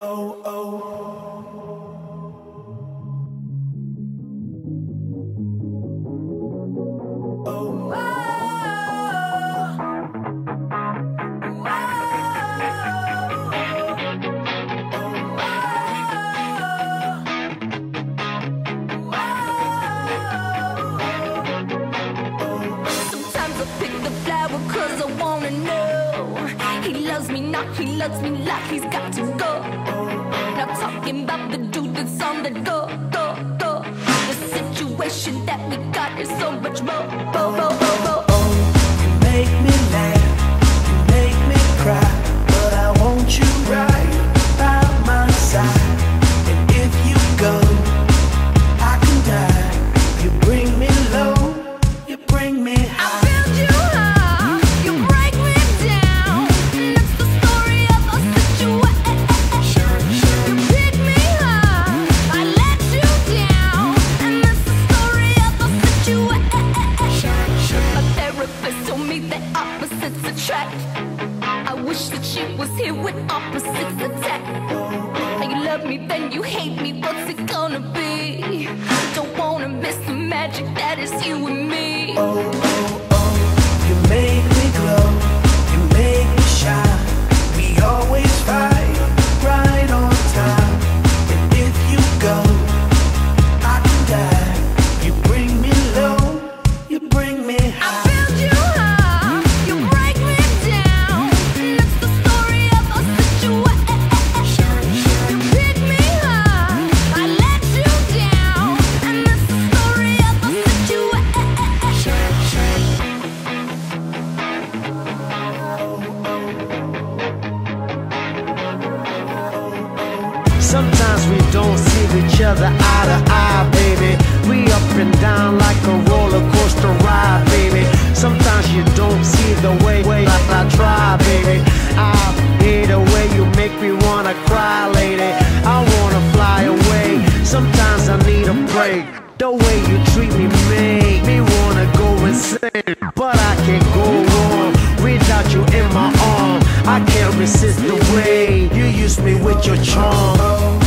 Oh, oh. hugs me like he's got to go. Now talking about the dude that's on the go, go, go. The situation that we got is so much more, bo, bo, bo, bo. Oh, you make me. We don't see each other eye to eye, baby. We up and down like a roller coaster ride, baby. Sometimes you don't see the way, way I, I try, baby. I hate the way you make me wanna cry, lady. I wanna fly away. Sometimes I need a break. The way you treat me make me wanna go insane, but I can't go on without you in my arm. I can't resist the way you use me with your charm.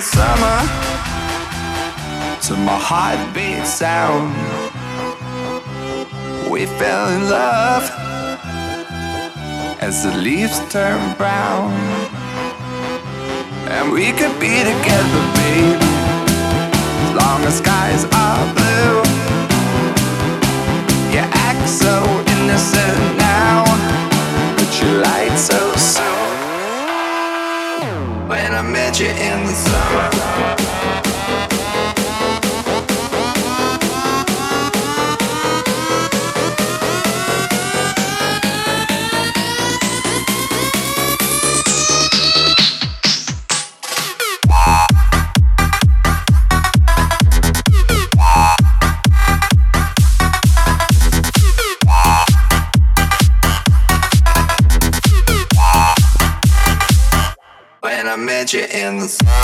summer to my heartbeat sound. We fell in love as the leaves turn brown, and we could be together, baby, as long as skies are blue. You act so innocent now, but you light so soon met you in the zone. in the sun.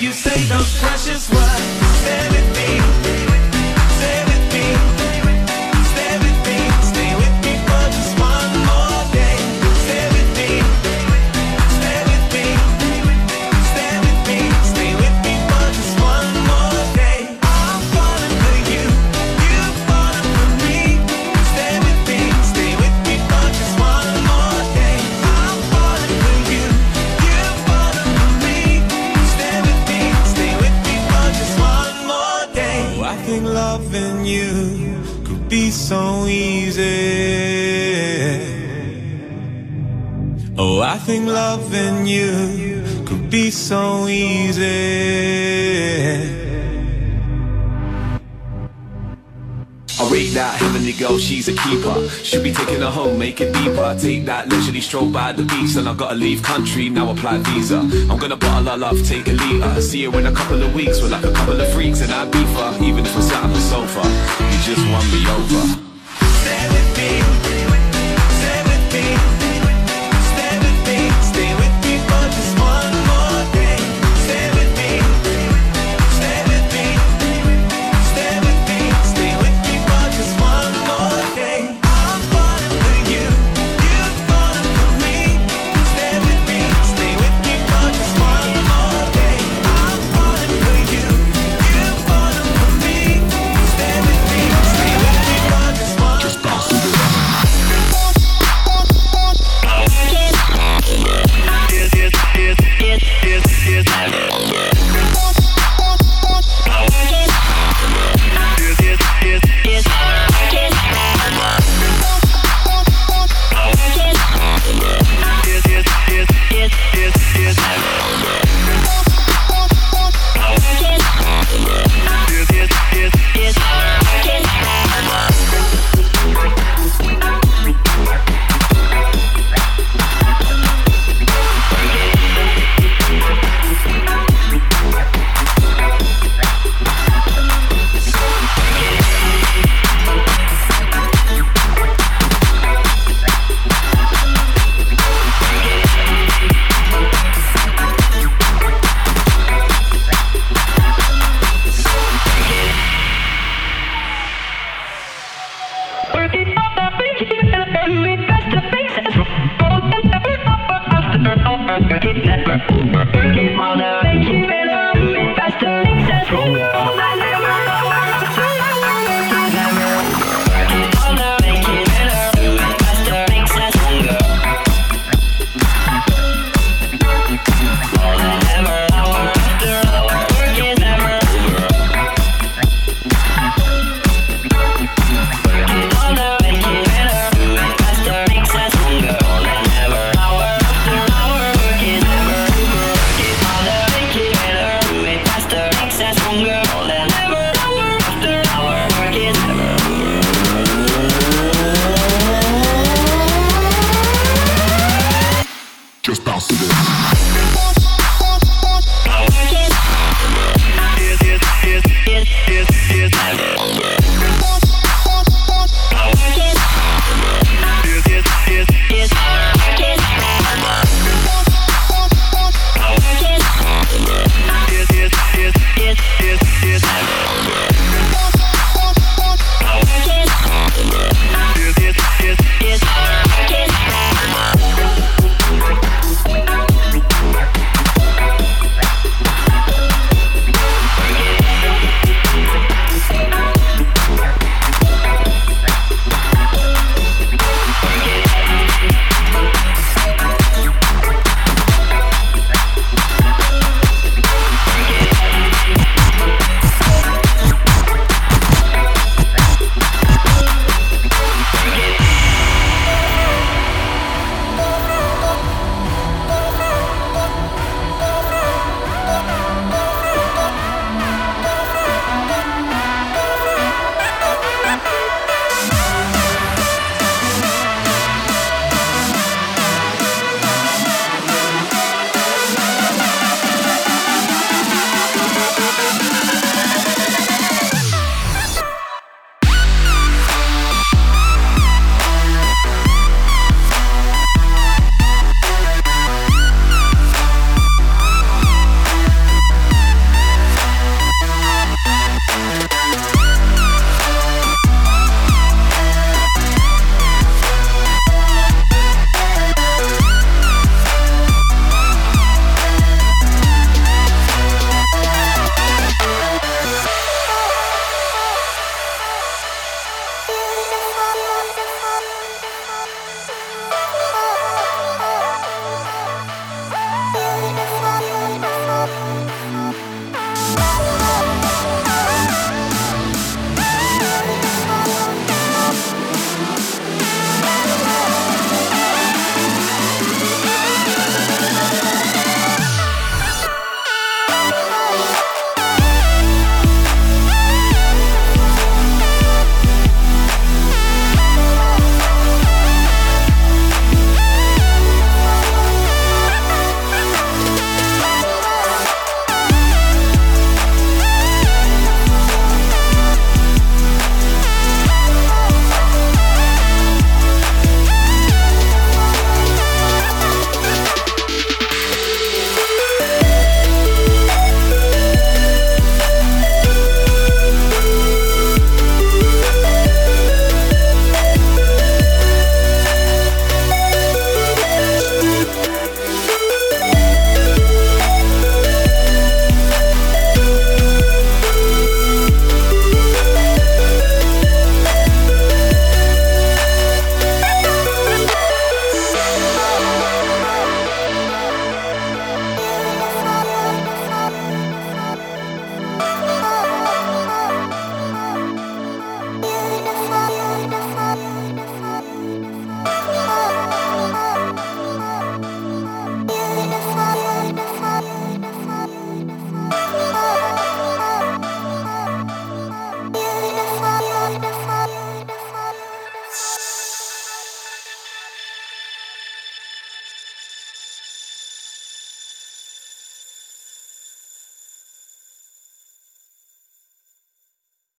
you say those precious words, "Let it be." Be so easy. Oh, I think loving you could be so easy. I rate that heavenly girl, she's a keeper. Should be taking her home, make it deeper. Take that, leisurely stroll by the beach, and I gotta leave country, now apply visa. I'm gonna bottle her love, take a liter. See her in a couple of weeks, we're like a couple of freaks, and I'd be for, even if we're sat on the sofa. Just won me over.